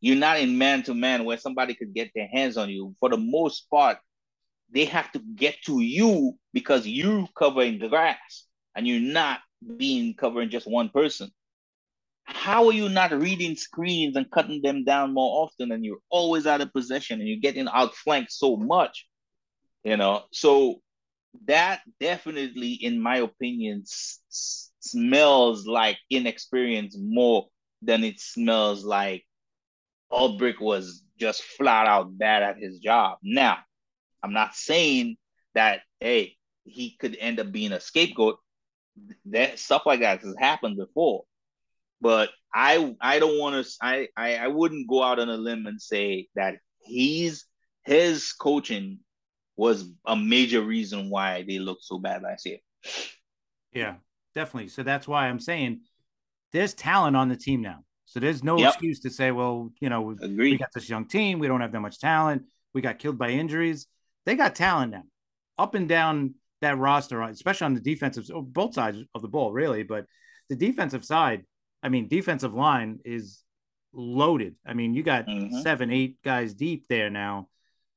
You're not in man to man where somebody could get their hands on you. For the most part, they have to get to you because you're covering the grass and you're not being covering just one person. How are you not reading screens and cutting them down more often and you're always out of possession and you're getting outflanked so much? You know, so that definitely, in my opinion, s- smells like inexperience more than it smells like Ulbrich was just flat out bad at his job. Now, I'm not saying that hey he could end up being a scapegoat. That stuff like that has happened before, but I I don't want to I, I I wouldn't go out on a limb and say that he's his coaching was a major reason why they looked so bad last year. Yeah, definitely. So that's why I'm saying there's talent on the team now. So there's no yep. excuse to say, well, you know, Agreed. we got this young team, we don't have that much talent, we got killed by injuries. They got talent now, up and down that roster, especially on the defensive, both sides of the ball, really. But the defensive side, I mean, defensive line is loaded. I mean, you got mm-hmm. seven, eight guys deep there now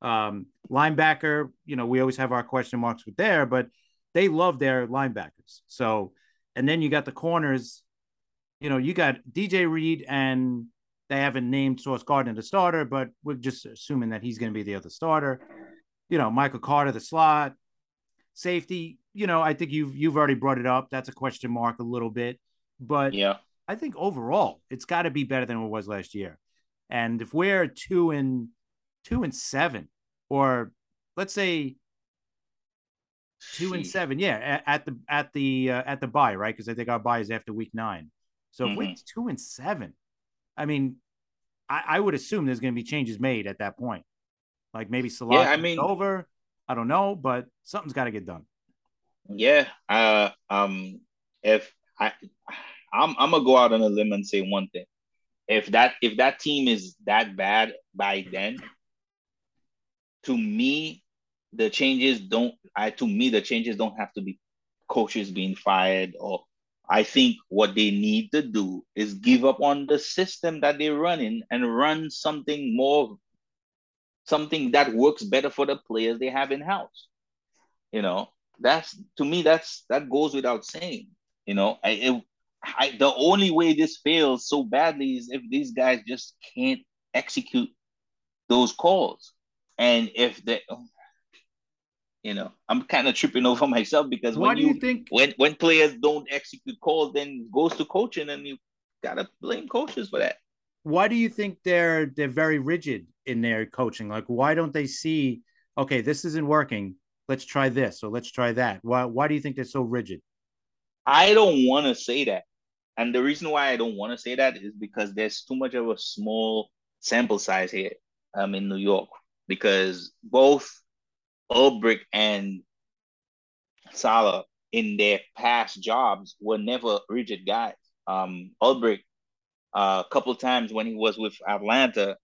um, linebacker, you know, we always have our question marks with there, but they love their linebackers. So, and then you got the corners, you know, you got DJ Reed and they haven't named Sauce Gardner the starter, but we're just assuming that he's going to be the other starter. You know, Michael Carter, the slot, safety. You know, I think you've you've already brought it up. That's a question mark a little bit, but yeah, I think overall it's got to be better than it was last year. And if we're two and two and seven, or let's say two and seven. Yeah, at, the at the uh, at the bye, right? Because I think our bye is after week nine. So mm-hmm. if we're two and seven, I mean, I, I would assume there's going to be changes made at that point. Like maybe Salah yeah, I mean, over. I don't know, but something's got to get done. Yeah. Uh, um, if I, I'm, I'm gonna go out on a limb and say one thing. If that if that team is that bad by then, to me, the changes don't. I to me the changes don't have to be coaches being fired or. I think what they need to do is give up on the system that they're running and run something more, something that works better for the players they have in house. You know, that's to me that's that goes without saying. You know, I, it, I, the only way this fails so badly is if these guys just can't execute those calls. And if they, you know, I'm kind of tripping over myself because Why when you, you think- when when players don't execute calls, then goes to coaching, and you gotta blame coaches for that. Why do you think they're they're very rigid in their coaching? Like, why don't they see, okay, this isn't working. Let's try this or let's try that. Why why do you think they're so rigid? I don't want to say that, and the reason why I don't want to say that is because there's too much of a small sample size here. Um, in New York, because both Ulbrich and Salah in their past jobs were never rigid guys. Um, Ulbrich, a couple times when he was with Atlanta,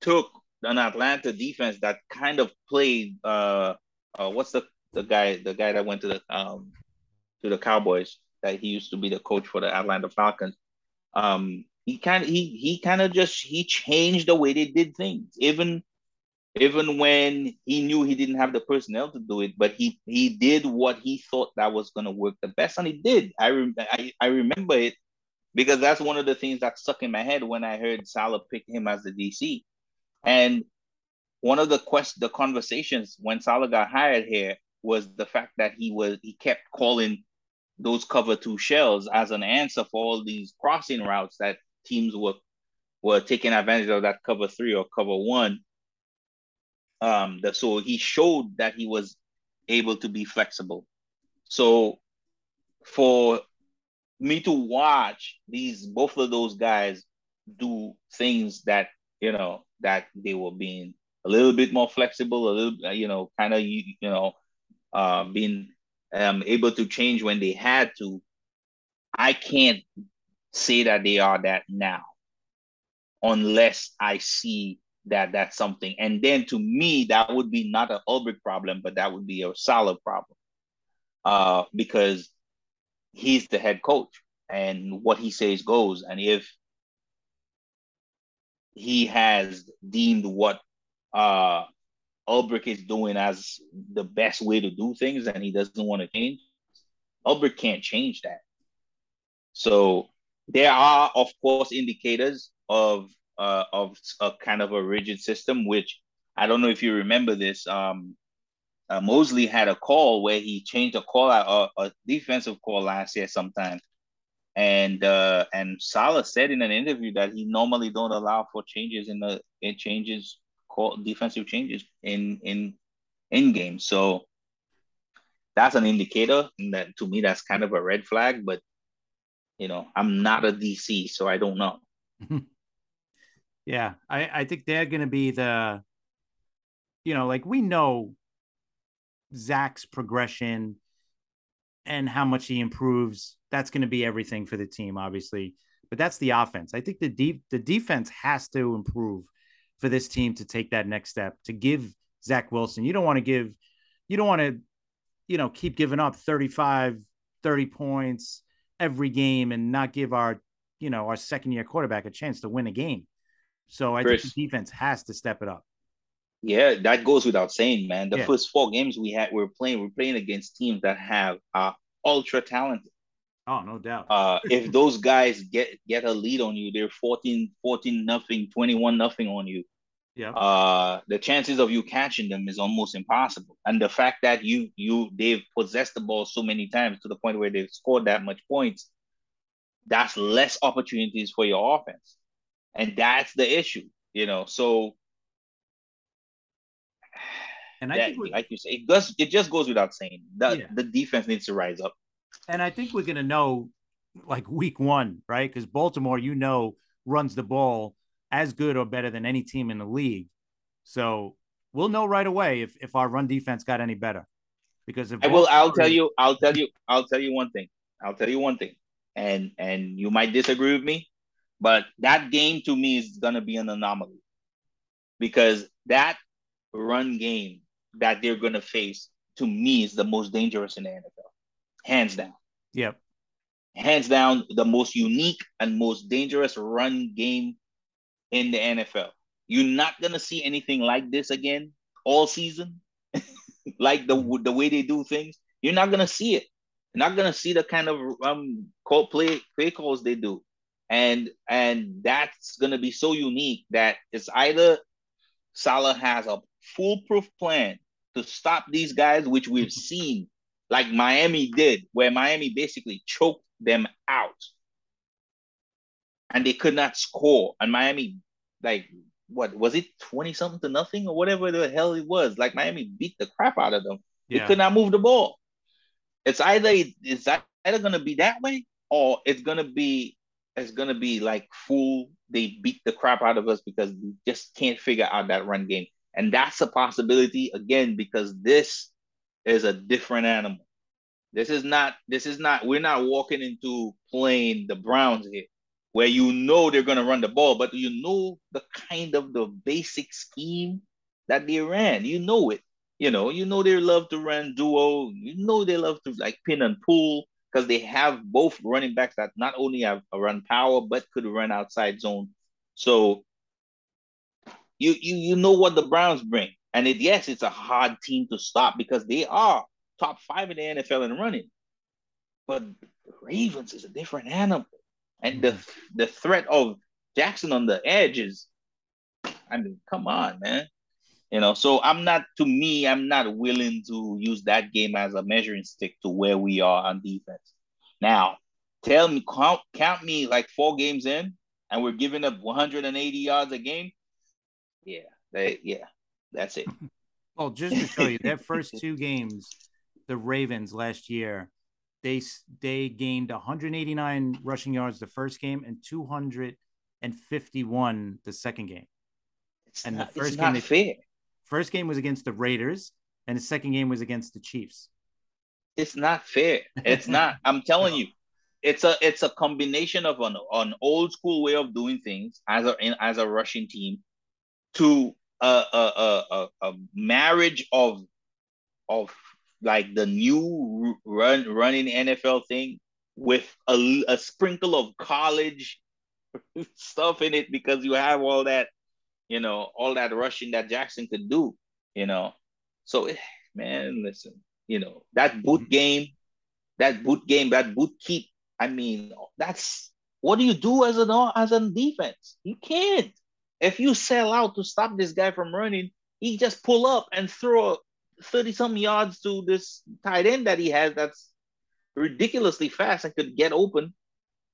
took an Atlanta defense that kind of played. Uh, uh, what's the the guy the guy that went to the um to the Cowboys that he used to be the coach for the Atlanta Falcons. Um, he kind he he kind of just he changed the way they did things, even even when he knew he didn't have the personnel to do it, but he he did what he thought that was going to work the best, and he did. I, re- I I remember it because that's one of the things that stuck in my head when I heard Salah pick him as the DC, and one of the quest the conversations when Salah got hired here was the fact that he was he kept calling those cover two shells as an answer for all these crossing routes that teams were were taking advantage of that cover three or cover one. Um that so he showed that he was able to be flexible. So for me to watch these both of those guys do things that you know that they were being a little bit more flexible a little you know kind of you, you know uh being um able to change when they had to i can't say that they are that now unless i see that that's something. And then to me, that would be not an Ulbrich problem, but that would be a Salah problem. Uh, because he's the head coach and what he says goes. And if he has deemed what uh Ulbrich is doing as the best way to do things and he doesn't want to change, Ulbrich can't change that. So there are, of course, indicators of uh, of a kind of a rigid system, which I don't know if you remember this. Um, uh, Mosley had a call where he changed a call out, a, a defensive call last year sometime, and uh, and Salah said in an interview that he normally don't allow for changes in the it changes call defensive changes in in in game. So that's an indicator that to me that's kind of a red flag. But you know, I'm not a DC, so I don't know. Yeah, I, I think they're going to be the, you know, like we know Zach's progression and how much he improves. That's going to be everything for the team, obviously. But that's the offense. I think the deep the defense has to improve for this team to take that next step to give Zach Wilson. You don't want to give, you don't want to, you know, keep giving up 35, 30 points every game and not give our, you know, our second year quarterback a chance to win a game. So I Chris. think the defense has to step it up. Yeah, that goes without saying, man. The Yeah. first four games we had, we're playing, we're playing against teams that have uh ultra talented. Oh, no doubt. Uh, if those guys get get a lead on you, they're 14, 14 nothing, 21 nothing on you. yeah. Uh, the chances of you catching them is almost impossible. And the fact that you you they've possessed the ball so many times to the point where they've scored that much points, that's less opportunities for your offense. And that's the issue, you know. So and I that, think like you say, it does it just goes without saying. The Yeah. the defense needs to rise up. and I think we're gonna know like week one, right? Because Baltimore, you know, runs the ball as good or better than any team in the league. So we'll know right away if if our run defense got any better. Because if I will. I'll tell you. I'll tell you. I'll tell you one thing. I'll tell you one thing, and and you might disagree with me, but that game to me is gonna be an anomaly because that run game that they're going to face to me is the most dangerous in the NFL, hands down. Yep. Hands down, the most unique and most dangerous run game in the NFL. You're not gonna see anything like this again all season, like the the way they do things. You're not gonna see it. You're not gonna see the kind of um call play play calls they do, and and that's gonna be so unique that it's either Salah has a foolproof plan to stop these guys, which we've seen, like Miami did, where Miami basically choked them out. And they could not score. And Miami, like, what was it, 20 something to nothing or whatever the hell it was? Like, Miami beat the crap out of them. Yeah. They could not move the ball. It's either it's either gonna be that way or it's gonna be it's gonna be like full they beat the crap out of us because we just can't figure out that run game. And that's a possibility again because this is a different animal. This is not this is not we're not walking into playing the Browns here where you know they're going to run the ball but you know the kind of the basic scheme that they ran. You know it. You know, you know they love to run duo. You know they love to like pin and pull because they have both running backs that not only have a run power but could run outside zone. So you you you know what the Browns bring. And it, yes, it's a hard team to stop because they are top five in the NFL in running. But Ravens is a different animal. And the the threat of Jackson on the edges, I mean, come on, man. You know, so I'm not to me, I'm not willing to use that game as a measuring stick to where we are on defense. Now, tell me, count, count me like four games in, and we're giving up 180 yards a game. Yeah, they, yeah, that's it. Well, just to show you, that first two games, the Ravens last year, they they gained 189 rushing yards the first game and 251 the second game. It's and not, the first game, they, fair. First game was against the Raiders, and the second game was against the Chiefs. It's not fair. It's not. I'm telling you, it's a it's a combination of an, an old school way of doing things as a as a rushing team to a a, a, a marriage of of like the new run running NFL thing with a, a sprinkle of college stuff in it because you have all that, you know, all that rushing that Jackson could do, you know. So man, listen, you know, that boot mm-hmm. game, that boot game, that boot keep, I mean, that's what do you do as an as a defense? You can't. If you sell out to stop this guy from running, he just pull up and throw 30 some yards to this tight end that he has that's ridiculously fast and could get open.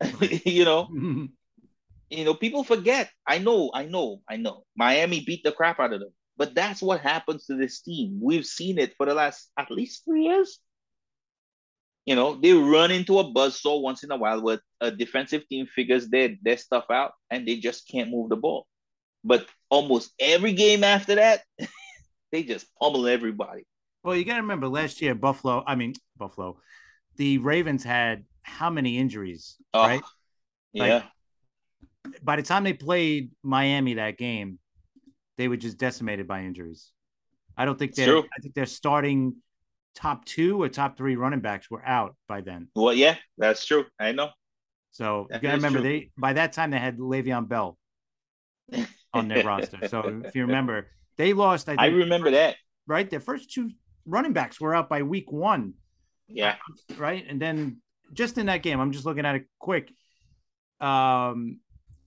you know, mm-hmm. you know, people forget. I know, I know, I know. Miami beat the crap out of them. But that's what happens to this team. We've seen it for the last at least three years. You know, they run into a buzzsaw once in a while where a uh, defensive team figures their, their stuff out and they just can't move the ball. But almost every game after that, they just pummel everybody. Well, you got to remember last year, Buffalo, I mean, Buffalo, the Ravens had how many injuries, oh, right? Yeah. Like, by the time they played Miami that game, they were just decimated by injuries. I don't think they're, I think they're starting top two or top three running backs were out by then. Well, yeah, that's true. I know. So that you gotta remember true. they by that time they had Le'Veon Bell on their roster. So if you remember, they lost. I, I remember that. Right, their first two running backs were out by week one. Yeah. Right, and then just in that game, I'm just looking at it quick. Um,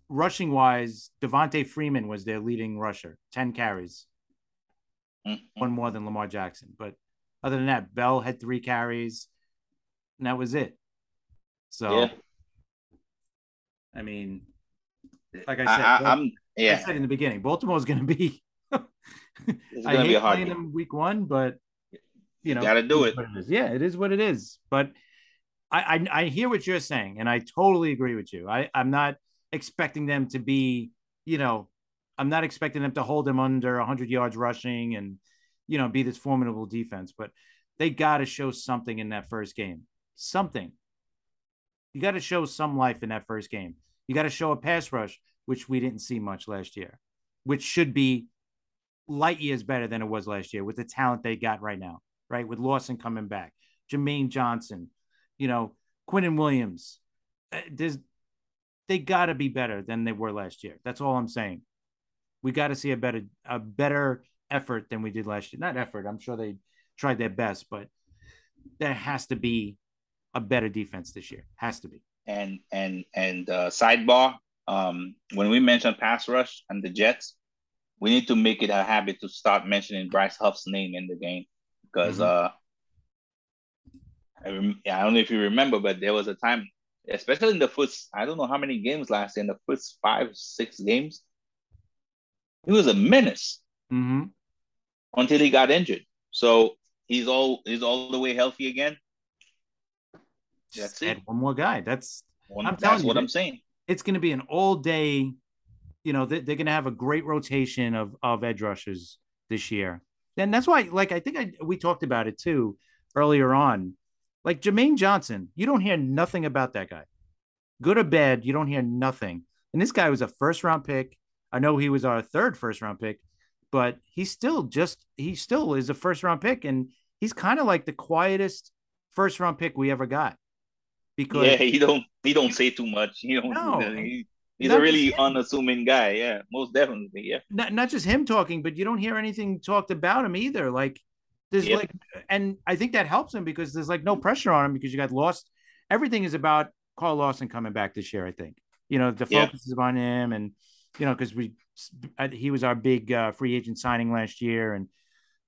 rushing wise, Devonta Freeman was their leading rusher, ten carries, mm-hmm. one more than Lamar Jackson. But other than that, Bell had three carries, and that was it. So, yeah. I mean, like I said, I, am yeah. I said in the beginning, Baltimore is going to be I hate playing them week one, but you know, got to do it. Yeah, it is what it is. But I, I, I hear what you're saying, and I totally agree with you. I I'm not expecting them to be, you know, I'm not expecting them to hold them under 100 yards rushing and you know be this formidable defense, but they got to show something in that first game. Something. You got to show some life in that first game. You got to show a pass rush, which we didn't see much last year, which should be light years better than it was last year with the talent they got right now, right? With Lawson coming back, Jermaine Johnson, you know, Quinnen Williams. Uh, there's they got to be better than they were last year. That's all I'm saying. We got to see a better a better effort than we did last year. Not effort. I'm sure they tried their best, but there has to be a better defense this year. Has to be. And and and uh, sidebar, um, when we mention pass rush and the Jets, we need to make it a habit to start mentioning Bryce Huff's name in the game because mm-hmm. uh, I, rem- I don't know if you remember, but there was a time, especially in the first, I don't know how many games last year, in the first five, six games, he was a menace mm-hmm. until he got injured. So he's all he's all the way healthy again. That's Just it. one more guy. That's one, I'm that's what you, I'm saying. It's going to be an all day. You know, they, they're going to have a great rotation of of edge rushers this year, and that's why. Like I think I we talked about it too earlier on. Like Jermaine Johnson, you don't hear nothing about that guy. Good or bad, you don't hear nothing. And this guy was a first round pick. I know he was our third first round pick, but he's still just he still is a first round pick, and he's kind of like the quietest first round pick we ever got because yeah, he don't he don't say too much. He don't. No, he, he's a really unassuming guy. Yeah, most definitely. Yeah. Not not just him talking, but you don't hear anything talked about him either. Like there's yep. like, and I think that helps him because there's like no pressure on him because you got Lawson. Everything is about Carl Lawson coming back this year. I think you know the focus yeah. is on him, and you know because we he was our big uh, free agent signing last year, and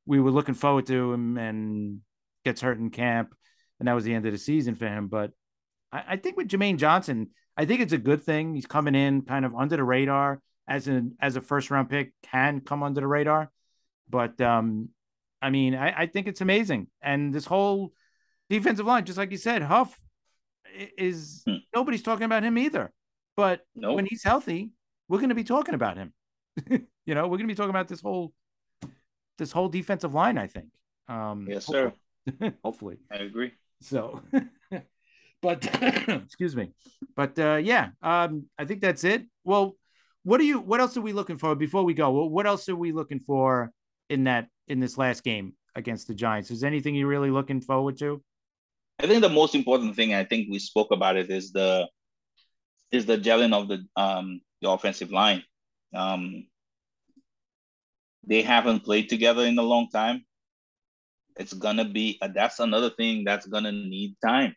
we were looking forward to him, and gets hurt in camp, and that was the end of the season for him. But I, I think with Jermaine Johnson, I think it's a good thing. He's coming in kind of under the radar as an as a first round pick can come under the radar. But um, I mean, I, I think it's amazing. And this whole defensive line, just like you said, Huff is hmm. nobody's talking about him either. But nope. when he's healthy, we're going to be talking about him. you know, we're going to be talking about this whole this whole defensive line. I think. Um, yes, hopefully. sir. hopefully, I agree. So, but excuse me. But uh yeah um i think that's it. Well what are you what else are we looking for before we go? What else are we looking for in that in this last game against the giants? Is anything you're really looking forward to? I think the most important thing i think we spoke about it is the is the gelling of the um the offensive line. Um they haven't played together in a long time. It's gonna be that's another thing that's gonna need time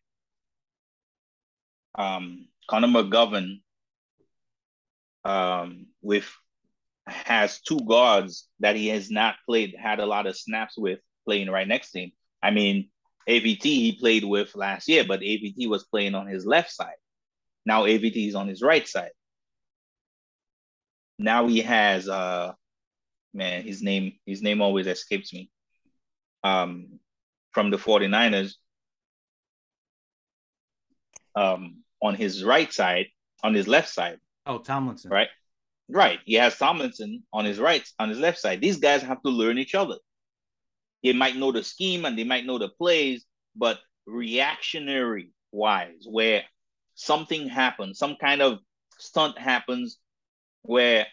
um, Connor McGovern um, with has two guards that he has not played, had a lot of snaps with playing right next to him. I mean, AVT he played with last year, but AVT was playing on his left side. Now AVT is on his right side. Now he has uh man, his name his name always escapes me. Um from the 49ers. Um on his right side, on his left side. Oh, Tomlinson. Right. Right. He has Tomlinson on his right, on his left side. These guys have to learn each other. They might know the scheme and they might know the plays, but reactionary wise, where something happens, some kind of stunt happens where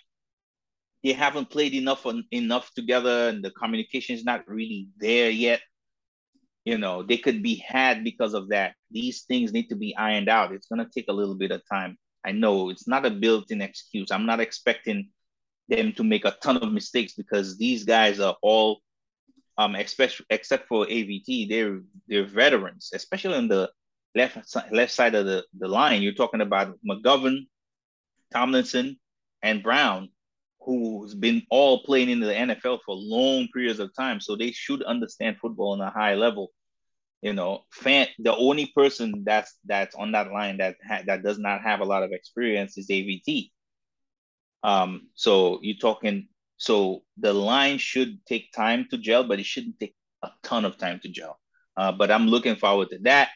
they haven't played enough on, enough together and the communication is not really there yet you know they could be had because of that. These things need to be ironed out. It's going to take a little bit of time. I know it's not a built-in excuse. I'm not expecting them to make a ton of mistakes because these guys are all um especially except for avt they're they're veterans especially on the left left side of the, the line. You're talking about mcgovern tomlinson and brown who's been all playing in the NFL for long periods of time, so they should understand football on a high level. You know, fan the only person that's that's on that line that ha- that does not have a lot of experience is AVT. Um, so you're talking. So the line should take time to gel, but it shouldn't take a ton of time to gel. Uh, but I'm looking forward to that.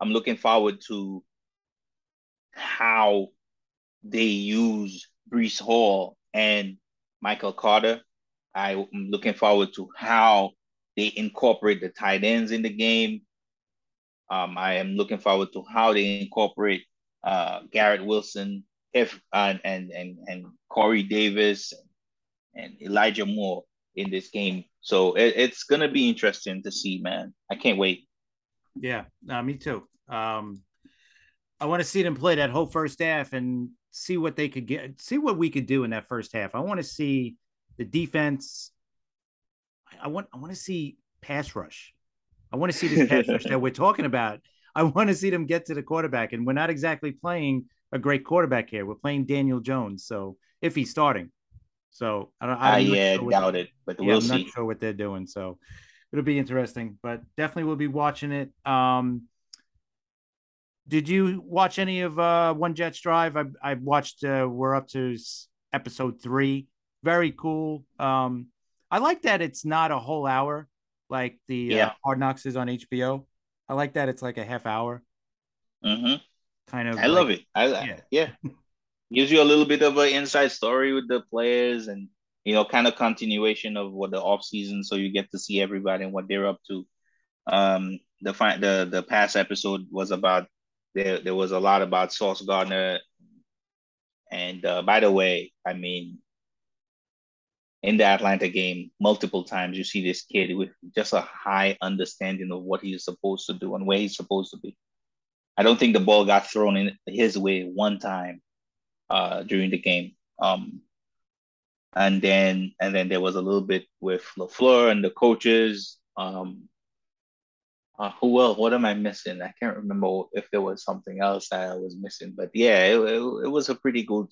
I'm looking forward to how they use Breece Hall and Michael Carter. I'm looking forward to how they incorporate the tight ends in the game. Um, I am looking forward to how they incorporate uh, Garrett Wilson, if and and and, and Corey Davis and, and Elijah Moore. in this game. So it, it's gonna be interesting to see, man. I can't wait. Yeah, uh, me too. Um, I want to see them play that whole first half and see what they could get, see what we could do in that first half. I want to see the defense. I want I want to see pass rush. I want to see this pass rush that we're talking about. I want to see them get to the quarterback, and we're not exactly playing a great quarterback here. We're playing Daniel Jones, so if he's starting, so I don't. I yeah, sure doubt it, but yeah, we'll I'm see. not sure what they're doing, so it'll be interesting. But definitely, we'll be watching it. Um, did you watch any of uh, One Jets Drive? I I watched. Uh, we're up to episode three. Very cool. Um, I like that it's not a whole hour like the uh, yeah. uh, Hard Knocks is on HBO. I like that it's like a half hour. Mm-hmm. Kind of. I like, love it. I yeah. yeah. Gives you a little bit of an inside story with the players and you know kind of continuation of what the off season, so you get to see everybody and what they're up to. Um, the the the past episode was about there. There was a lot about Sauce Gardner, and uh, by the way, I mean in the Atlanta game multiple times. You see this kid with just a high understanding of what he's supposed to do and where he's supposed to be. I don't think the ball got thrown in his way one time uh, during the game. Um, and then and then there was a little bit with Lafleur and the coaches. Um, uh, who else? What am I missing? I can't remember if there was something else that I was missing. But yeah, it, it, it was a pretty good,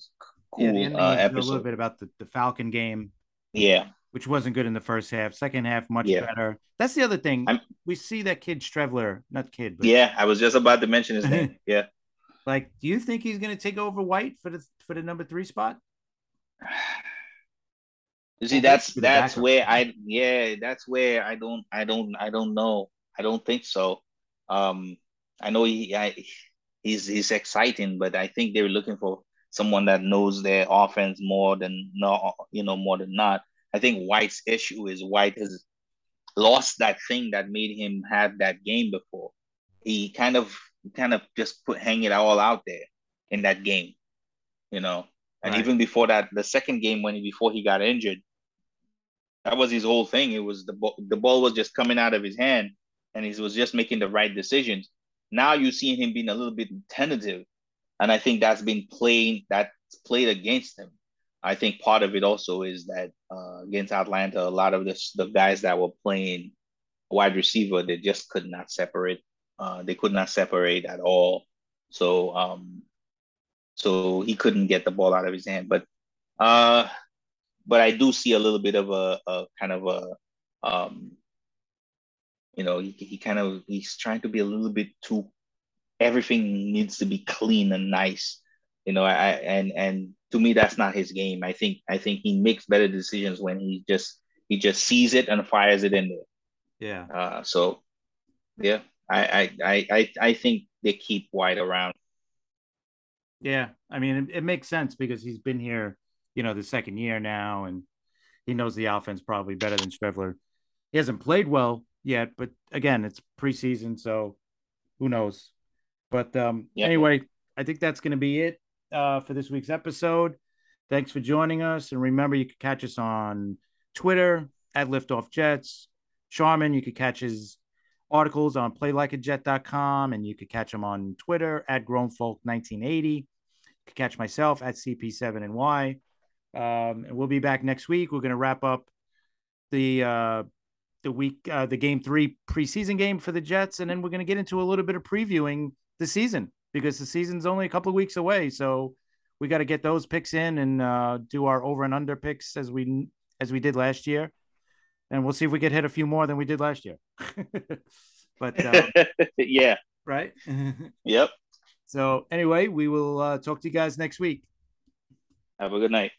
cool yeah, uh, episode. A little bit about the, the Falcon game yeah. Which wasn't good in the first half. Second half, much yeah. better. That's the other thing. I'm, we see that kid Streveler, not kid, but yeah, I was just about to mention his name. Yeah. Like, do you think he's going to take over White for the for the number three spot? You see, that's that's where I yeah, that's where I don't I don't I don't know. I don't think so. Um, I know he I, he's he's exciting, but I think they're looking for someone that knows their offense more than no, you know, more than not. I think White's issue is White has lost that thing that made him have that game before. He kind of kind of just put hang it all out there in that game, you know. And right. even before that, the second game when he, before he got injured, that was his whole thing. It was the ball, the ball was just coming out of his hand, and he was just making the right decisions. Now you see him being a little bit tentative, and I think that's been playing that's played against him. I think part of it also is that uh, against Atlanta, a lot of this, the guys that were playing wide receiver, they just could not separate. Uh, they could not separate at all. So, um, so he couldn't get the ball out of his hand. But, uh, but I do see a little bit of a, a kind of a, um, you know, he, he kind of he's trying to be a little bit too everything needs to be clean and nice you know I, and and to me that's not his game. I think i think he makes better decisions when he just he just sees it and fires it in there. Yeah. Uh so yeah i i i i think they keep white around. Yeah i mean it, it makes sense because he's been here you know the second year now and he knows the offense probably better than Streveler. He hasn't played well yet, but again, it's preseason, so who knows? But um, anyway, I think that's going to be it uh, for this week's episode. Thanks for joining us. And remember, you can catch us on Twitter at Liftoff Jets. Charmin, you could catch his articles on playlikeajet.com and you could catch him on Twitter at grownfolk1980. You could catch myself at CP7NY. Um, and we'll be back next week. We're going to wrap up the uh, the week, uh, the game three preseason game for the Jets, and then we're going to get into a little bit of previewing the season because the season's only a couple of weeks away. So we got to get those picks in and uh, do our over and under picks as we as we did last year, and we'll see if we get hit a few more than we did last year. but uh, yeah, right. yep. So anyway, we will uh, talk to you guys next week. Have a good night.